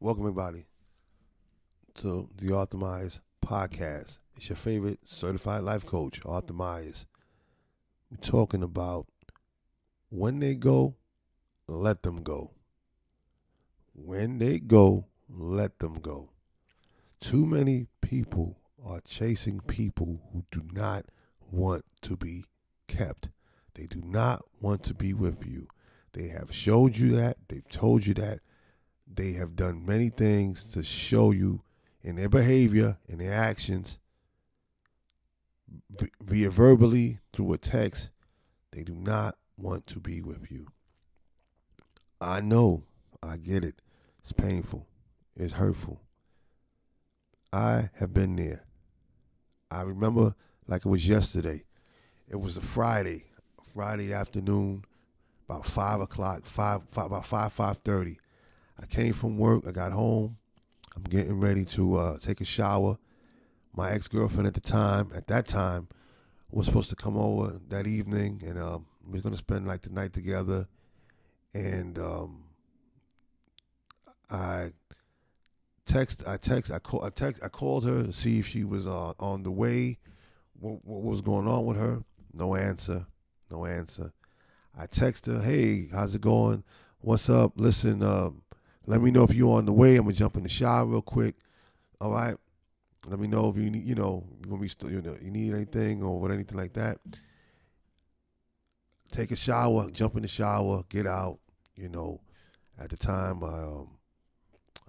Welcome, everybody, to the Arthur Myers podcast. It's your favorite certified life coach, Arthur Myers. We're talking about when they go, let them go. When they go, let them go. Too many people are chasing people who do not want to be kept. They do not want to be with you. They have showed you that. They've told you that. They have done many things to show you in their behavior, in their actions, via verbally, through a text, they do not want to be with you. I know. I get it. It's painful. It's hurtful. I have been there. I remember like it was yesterday. It was a Friday, Friday afternoon, about five o'clock, five, five about five five thirty. I came from work. I got home. I'm getting ready to uh, take a shower. My ex girlfriend at the time, at that time, was supposed to come over that evening, and um, we was gonna spend like the night together. And um, I text, I text, I call, I text, I called her to see if she was uh, on the way. What, what was going on with her? No answer. No answer. I text her, hey, how's it going? What's up? Listen, um, let me know if you're on the way. I'm gonna jump in the shower real quick. All right. Let me know if you need, you know, still, you know, you need anything or what anything like that. Take a shower, jump in the shower, get out. You know, at the time, I, um,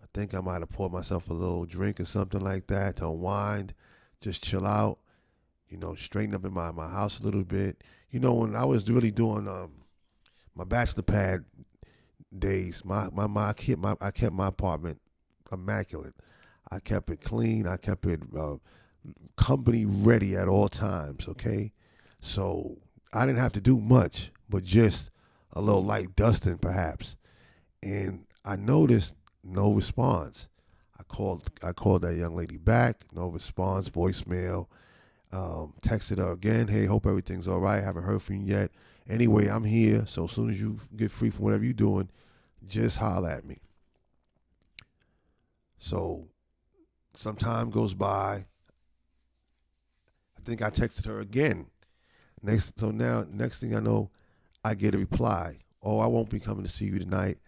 I think I might have poured myself a little drink or something like that to unwind, just chill out. You know, straighten up in my my house a little bit. You know, when I was really doing um, my bachelor pad days, my my, my I kept my I kept my apartment immaculate. I kept it clean. I kept it uh, company ready at all times. Okay, so I didn't have to do much, but just a little light dusting perhaps. And I noticed no response. I called I called that young lady back, no response, voicemail. Um, texted her again, hey, hope everything's all right. Haven't heard from you yet. Anyway, I'm here. So as soon as you get free from whatever you're doing, just holler at me. So some time goes by. I think I texted her again. Next, so now next thing I know, I get a reply. Oh, I won't be coming to see you tonight.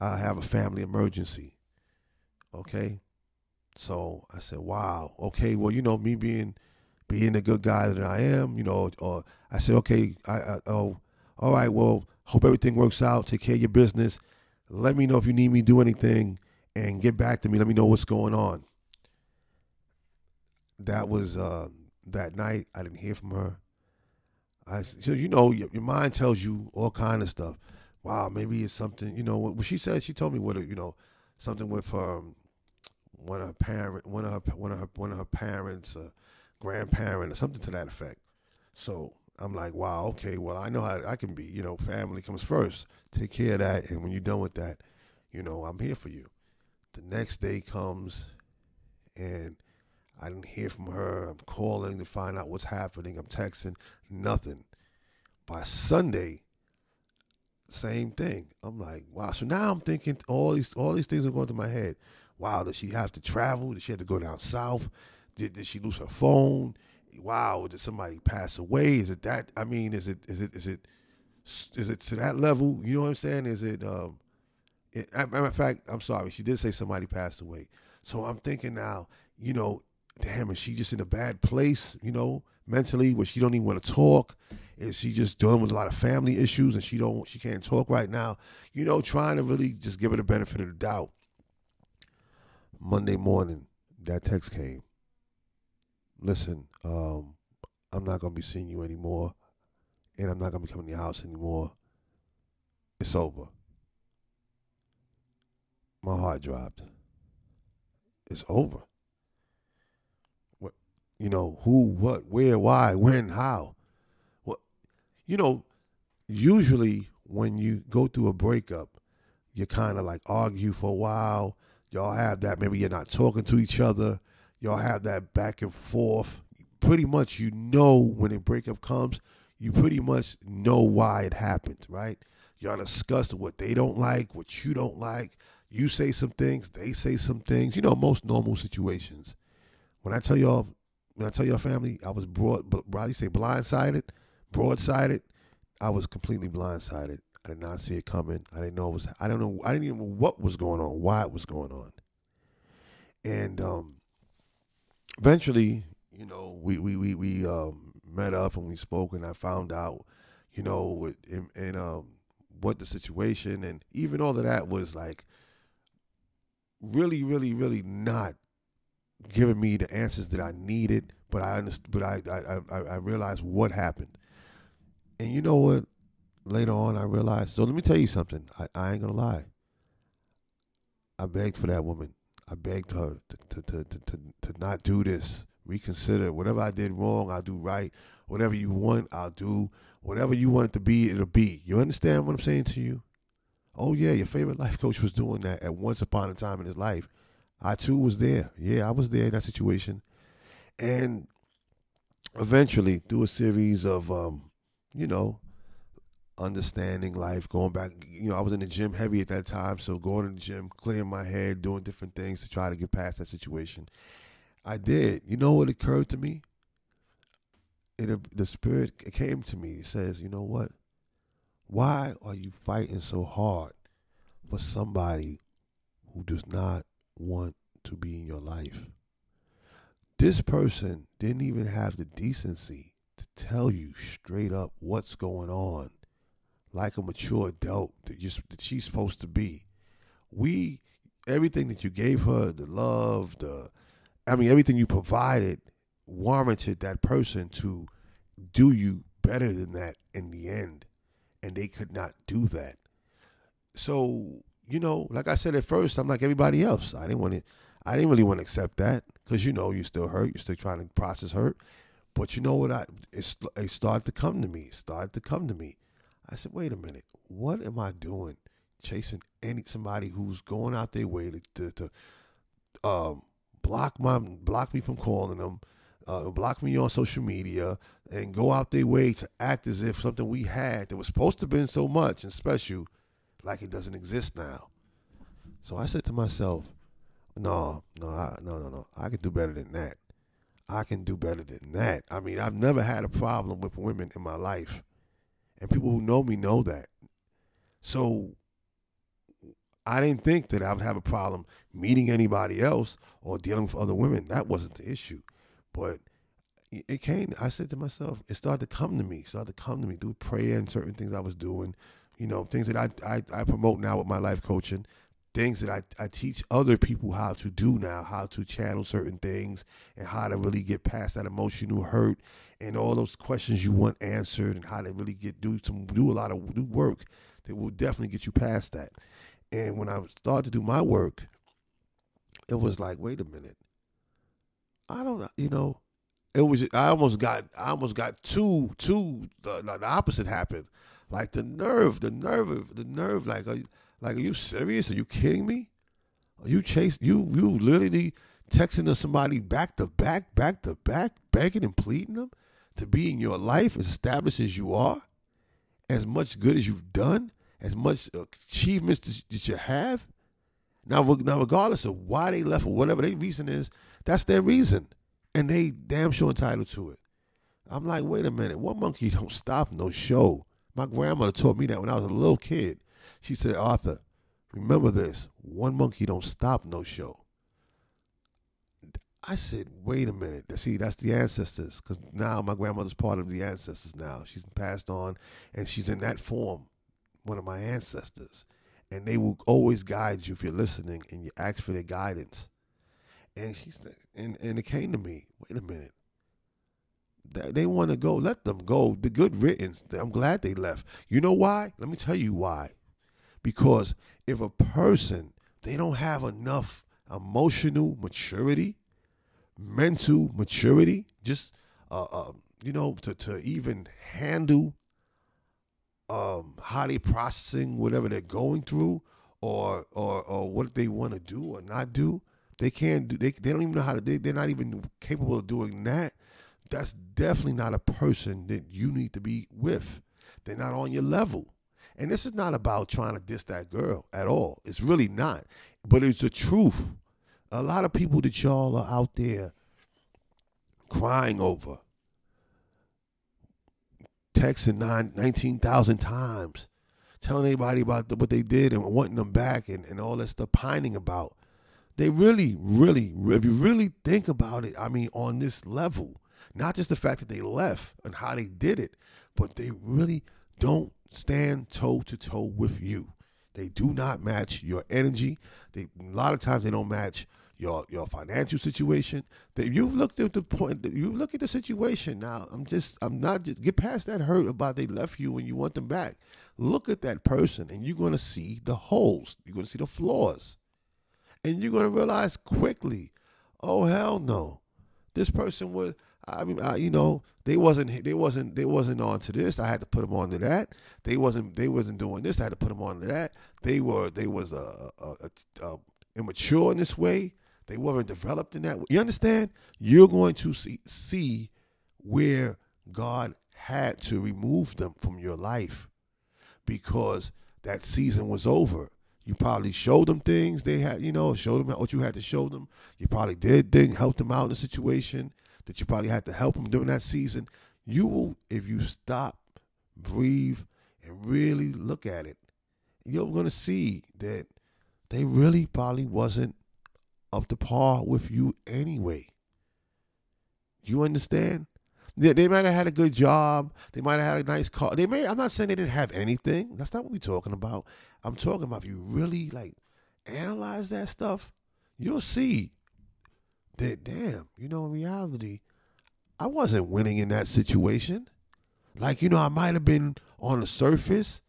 I have a family emergency. Okay. So I said, wow. Okay. Well, you know, me being being the good guy that I am, you know, or I said, okay, I, I oh, all right. Well, hope everything works out. Take care of your business. Let me know if you need me to do anything and get back to me. Let me know what's going on. That was uh, that night. I didn't hear from her. I, so you know, your, your, mind tells you all kind of stuff. Wow, maybe it's something. You know, what she said. She told me what you know, something with um, one of her parent, one of her, one of her, one of her parents, uh, grandparent, or something to that effect. So I'm like, wow, okay, well, I know how I can be. You know, family comes first. Take care of that, and when you're done with that, you know, I'm here for you. The next day comes, and I didn't hear from her. I'm calling to find out what's happening. I'm texting, nothing. By Sunday, same thing. I'm like, wow. So now I'm thinking all these all these things are going through my head. Wow, does she have to travel? Did she have to go down south? Did, did she lose her phone? Wow, did somebody pass away? Is it that? I mean, is it is it is it is it to that level? You know what I'm saying? Is it? Um, it, matter of fact, I'm sorry. She did say somebody passed away. So I'm thinking now. You know, damn, is she just in a bad place, you know, mentally, where she don't even want to talk? Is she just dealing with a lot of family issues and she don't she can't talk right now? You know, trying to really just give her the benefit of the doubt. Monday morning, that text came. Listen, um, I'm not gonna be seeing you anymore, and I'm not gonna be coming to your house anymore. It's over. My heart dropped. It's over What, you know, who, what, where, why, when, how. Well, you know, usually when you go through a breakup, you kind of like argue for a while. Y'all have that. Maybe you're not talking to each other. Y'all have that back and forth. Pretty much, you know, when a breakup comes, you pretty much know why it happened, right? Y'all discuss what they don't like, what you don't like. You say some things, they say some things. You know, most normal situations. When I tell y'all, when I tell your family, I was broad, broad say blindsided, broadsided. I was completely blindsided. I did not see it coming. I didn't know it was. I don't know. I didn't even know what was going on, why it was going on. And um, eventually, you know, we we we we um, met up and we spoke, and I found out, you know, and, and um, what the situation and even all of that was like really, really, really not giving me the answers that I needed. But I understood. But I I I, realized what happened. And you know what? Later on, I realized. So let me tell you something. I, I ain't gonna lie. I begged for that woman. I begged her to to, to, to, to not do this. Reconsider. Whatever I did wrong, I'll do right. Whatever you want, I'll do. Whatever you want it to be, it'll be. You understand what I'm saying to you? Oh yeah, your favorite life coach was doing that at once upon a time in his life. I too was there. Yeah, I was there in that situation. And eventually, through a series of um, you know, understanding life, going back, you know, I was in the gym heavy at that time, so going to the gym, clearing my head, doing different things to try to get past that situation. I did. You know what occurred to me? It, uh, the spirit came to me. It says, you know what? Why are you fighting so hard for somebody who does not want to be in your life? This person didn't even have the decency to tell you straight up what's going on like a mature adult that, you, that she's supposed to be. We, everything that you gave her, the love, the, I mean, everything you provided warranted that person to do you better than that in the end. And they could not do that. So, you know, like I said at first, I'm like everybody else. I didn't want to, I didn't really want to accept that because, you know, you're still hurt. You're still trying to process hurt. But you know what? I it, it started to come to me. It started to come to me. I said, wait a minute, what am I doing chasing any somebody who's going out their way to to, to um, block my block me from calling them, uh, block me on social media, and go out their way to act as if something we had that was supposed to have been so much and special, like it doesn't exist now. So I said to myself, no, no, I, no, no, no, I can do better than that. I can do better than that. I mean, I've never had a problem with women in my life. And people who know me know that. So I didn't think that I would have a problem meeting anybody else or dealing with other women. That wasn't the issue. But it came, I said to myself, it started to come to me, it started to come to me through prayer and certain things I was doing, you know, things that I, I, I promote now with my life coaching, things that I, I teach other people how to do now, how to channel certain things and how to really get past that emotional hurt and all those questions you want answered and how to really get do some do a lot of work that will definitely get you past that. And when I started to do my work, it was like, wait a minute. I don't you know, it was I almost got I almost got two two the, the opposite happened. Like the nerve, the nerve, the nerve. Like, you, like, are you serious? Are you kidding me? Are you chase you you literally texting to somebody back to back, back to back, begging and pleading them? to be in your life as established as you are, as much good as you've done, as much achievements that you have. Now, now, regardless of why they left or whatever their reason is, that's their reason, and they damn sure entitled to it. I'm like, wait a minute, one monkey don't stop no show. My grandmother taught me that when I was a little kid. She said, Arthur, remember this: one monkey don't stop no show. I said, wait a minute. See, that's the ancestors. Because now my grandmother's part of the ancestors now. She's passed on and she's in that form, one of my ancestors. And they will always guide you if you're listening and you ask for their guidance. And she said, and, and it came to me, wait a minute. They want to go, let them go. The good riddance. I'm glad they left. You know why? Let me tell you why. Because if a person, they don't have enough emotional maturity mental maturity, just uh, uh, you know, to to even handle um, how they processing whatever they're going through, or or or what they want to do or not do. They can't do. They they don't even know how to. They they're not even capable of doing that. That's definitely not a person that you need to be with. They're not on your level. And this is not about trying to diss that girl at all. It's really not. But it's the truth. A lot of people that y'all are out there crying over, texting nine, 19,000 times, telling everybody about the, what they did and wanting them back and, and all that stuff, pining about. They really, really, if you really think about it, I mean, on this level, not just the fact that they left and how they did it, but they really don't stand toe to toe with you. They do not match your energy. They a lot of times they don't match your your financial situation. That you've looked at the point. You look at the situation now. I'm just. I'm not. Just, get past that hurt about they left you and you want them back. Look at that person, and you're going to see the holes. You're going to see the flaws, and you're going to realize quickly. Oh hell no, this person was. I mean, I, you know, they wasn't they wasn't they wasn't on to this. I had to put them on to that. They wasn't they wasn't doing this. I had to put them on to that. They were they was uh, uh, uh, immature in this way. They weren't developed in that. Way. You understand? You're going to see see where God had to remove them from your life because that season was over. You probably showed them things they had, you know, showed them what you had to show them. You probably did, did help them out in a situation that you probably had to help them during that season. You will, if you stop, breathe, and really look at it, you're going to see that they really probably wasn't up to par with you anyway. You understand? They, they might have had a good job. They might have had a nice car. They may. I'm not saying they didn't have anything. That's not what we're talking about. I'm talking about if you really like analyze that stuff, you'll see that damn, you know, in reality, I wasn't winning in that situation. Like, you know, I might have been on the surface,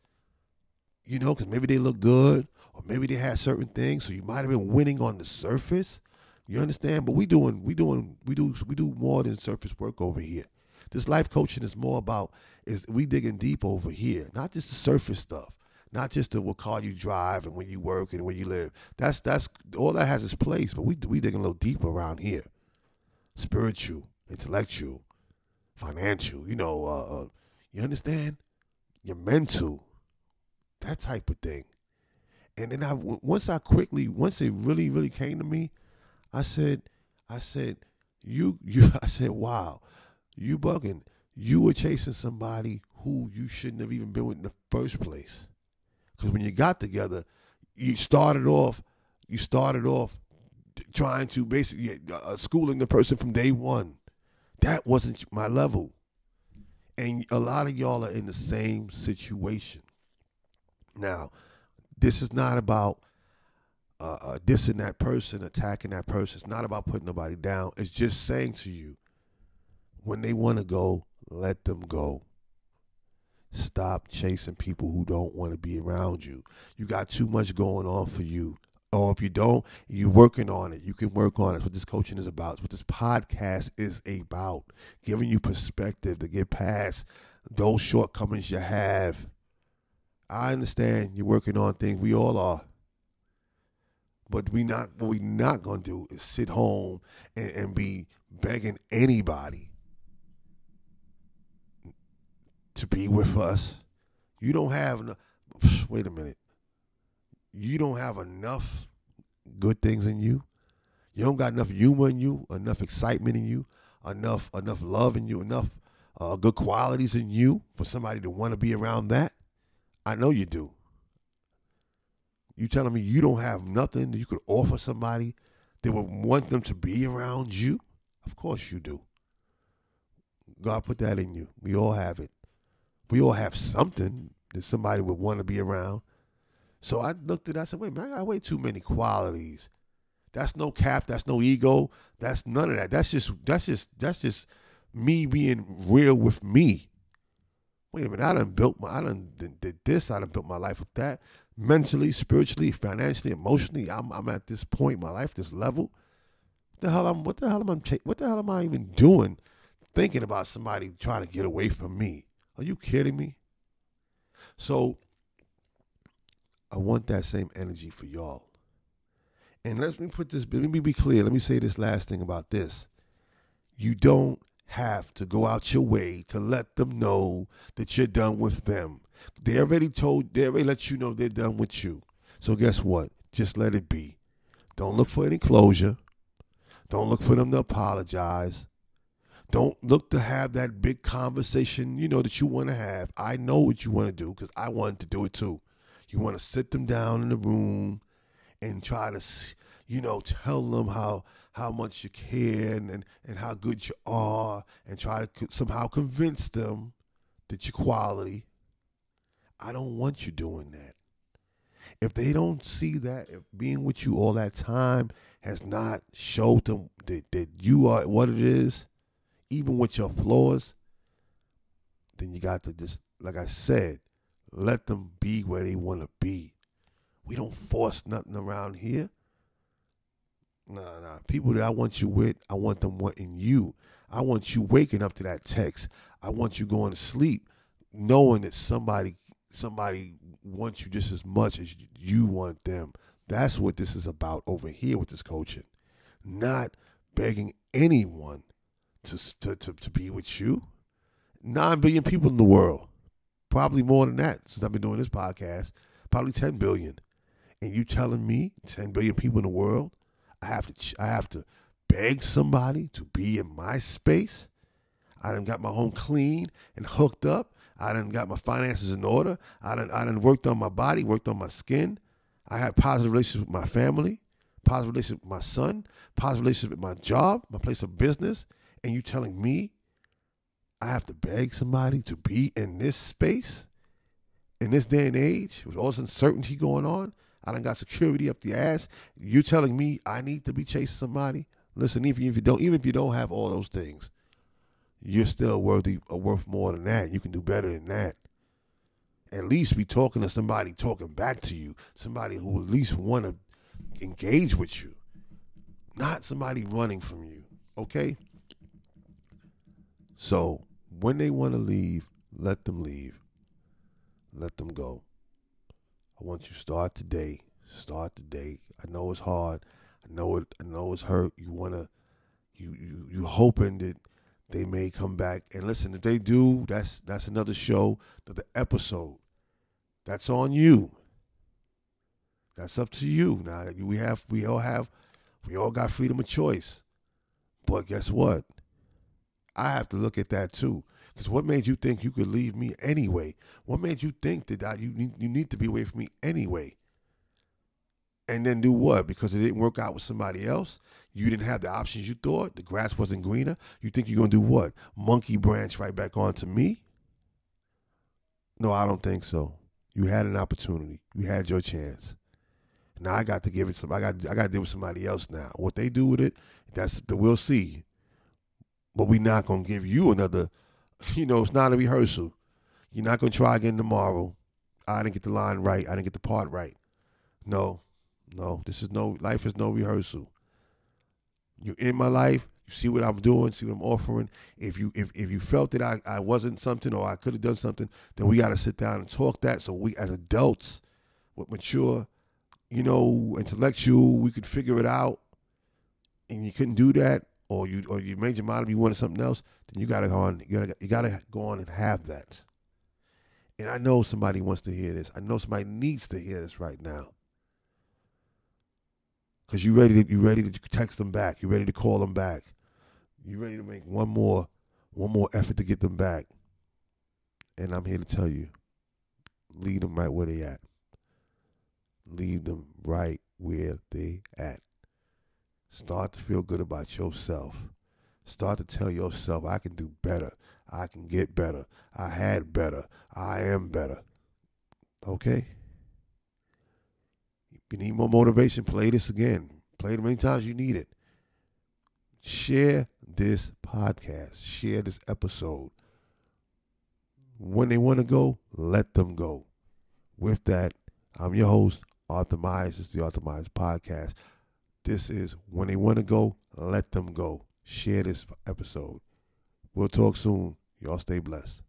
you know, because maybe they look good or maybe they had certain things. So you might have been winning on the surface. You understand? But we doing we doing we do we do more than surface work over here. This life coaching is more about is we digging deep over here, not just the surface stuff not just the what car you drive and when you work and when you live. That's that's all that has its place, but we we dig a little deeper around here. Spiritual, intellectual, financial. You know, uh, uh, you understand? Your mental, that type of thing. And then I once I quickly once it really really came to me, I said, I said, you you I said, wow, you bugging. You were chasing somebody who you shouldn't have even been with in the first place. Because when you got together, you started off, you started off trying to basically uh, schooling the person from day one. That wasn't my level. And a lot of y'all are in the same situation. Now, this is not about uh, uh, dissing that person, attacking that person. It's not about putting nobody down. It's just saying to you, when they want to go, let them go. Stop chasing people who don't want to be around you. You got too much going on for you. Or if you don't, you're working on it. You can work on it. That's what this coaching is about. What this podcast is about. Giving you perspective to get past those shortcomings you have. I understand you're working on things. We all are. But we not what we not gonna do is sit home and, and be begging anybody to be with us. You don't have enough. Wait a minute. You don't have enough good things in you. You don't got enough humor in you, enough excitement in you, enough enough love in you, enough uh, good qualities in you for somebody to want to be around that. I know you do. You telling me you don't have nothing that you could offer somebody that would want them to be around you? Of course you do. God put that in you. We all have it we all have something that somebody would want to be around. So I looked at it, I said, wait, man, I got way too many qualities. That's no cap, that's no ego, that's none of that. That's just that's just that's just me being real with me. Wait a minute, I done built my I done did this, I done built my life with that. Mentally, spiritually, financially, emotionally, I'm I'm at this point in my life, this level. What the hell I'm what the hell am I what the hell am I even doing thinking about somebody trying to get away from me? Are you kidding me? So I want that same energy for y'all. And let me put this, let me be clear. Let me say this last thing about this. You don't have to go out your way to let them know that you're done with them. They already told, they already let you know they're done with you. So guess what? Just let it be. Don't look for any closure. Don't look for them to apologize. Don't look to have that big conversation, you know, that you want to have. I know what you want to do because I wanted to do it too. You want to sit them down in the room and try to, you know, tell them how how much you care and, and how good you are and try to somehow convince them that you're quality. I don't want you doing that. If they don't see that, if being with you all that time has not showed them that, that you are what it is, even with your flaws, then you got to just, like I said, let them be where they want to be. We don't force nothing around here. Nah, nah. People that I want you with, I want them wanting you. I want you waking up to that text. I want you going to sleep knowing that somebody somebody wants you just as much as you want them. That's what this is about over here with this coaching. Not begging anyone to, to, to, to be with you. Nine billion people in the world. Probably more than that since I've been doing this podcast. Probably 10 billion. And you telling me 10 billion people in the world, I have to I have to beg somebody to be in my space? I done got my home clean and hooked up. I done got my finances in order. I done I done worked on my body, worked on my skin. I had positive relationships with my family, positive relationship with my son, positive relationship with my job, my place of business and you telling me I have to beg somebody to be in this space in this day and age with all this uncertainty going on? I done got security up the ass. You telling me I need to be chasing somebody? Listen, even if you don't, even if you don't have all those things, you're still worthy, uh, worth more than that. You can do better than that. At least be talking to somebody, talking back to you, somebody who at least want to engage with you, not somebody running from you. Okay. So when they want to leave, let them leave. Let them go. I want you to start today. Start today. I know it's hard. I know it. I know it's hurt. You wanna, you you you hoping that they may come back and listen. If they do, that's that's another show, another episode. That's on you. That's up to you. Now we have we all have we all got freedom of choice. But guess what? I have to look at that too. Because what made you think you could leave me anyway? What made you think that I, you need, you need to be away from me anyway? And then do what? Because it didn't work out with somebody else. You didn't have the options you thought. The grass wasn't greener. You think you're gonna do what? Monkey branch right back onto me? No, I don't think so. You had an opportunity. You had your chance. Now I got to give it to. I got. I got to deal with somebody else now. What they do with it, that's the we'll see but we're not gonna give you another. You know, it's not a rehearsal. You're not gonna try again tomorrow. I didn't get the line right. I didn't get the part right. No, no. This is no life. Is no rehearsal. You're in my life. You see what I'm doing. See what I'm offering. If you if, if you felt that I, I wasn't something or I could have done something, then we got to sit down and talk that. So we as adults, with mature, you know, intellectual, we could figure it out. And you couldn't do that or you or you made your mind up you wanted something else, then you gotta go on you gotta you gotta go on and have that. And I know somebody wants to hear this. I know somebody needs to hear this right now. Cause you ready to you ready to text them back. You ready to call them back. You ready to make one more one more effort to get them back. And I'm here to tell you, leave them right where they at. Leave them right where they at. Start to feel good about yourself. Start to tell yourself, I can do better. I can get better. I had better. I am better. Okay? If you need more motivation, play this again. Play it many times you need it. Share this podcast. Share this episode. When they want to go, let them go. With that, I'm your host, Arthur Myers. Is the Arthur Myers Podcast. This is when they want to go, let them go. Share this episode. We'll talk soon. Y'all stay blessed.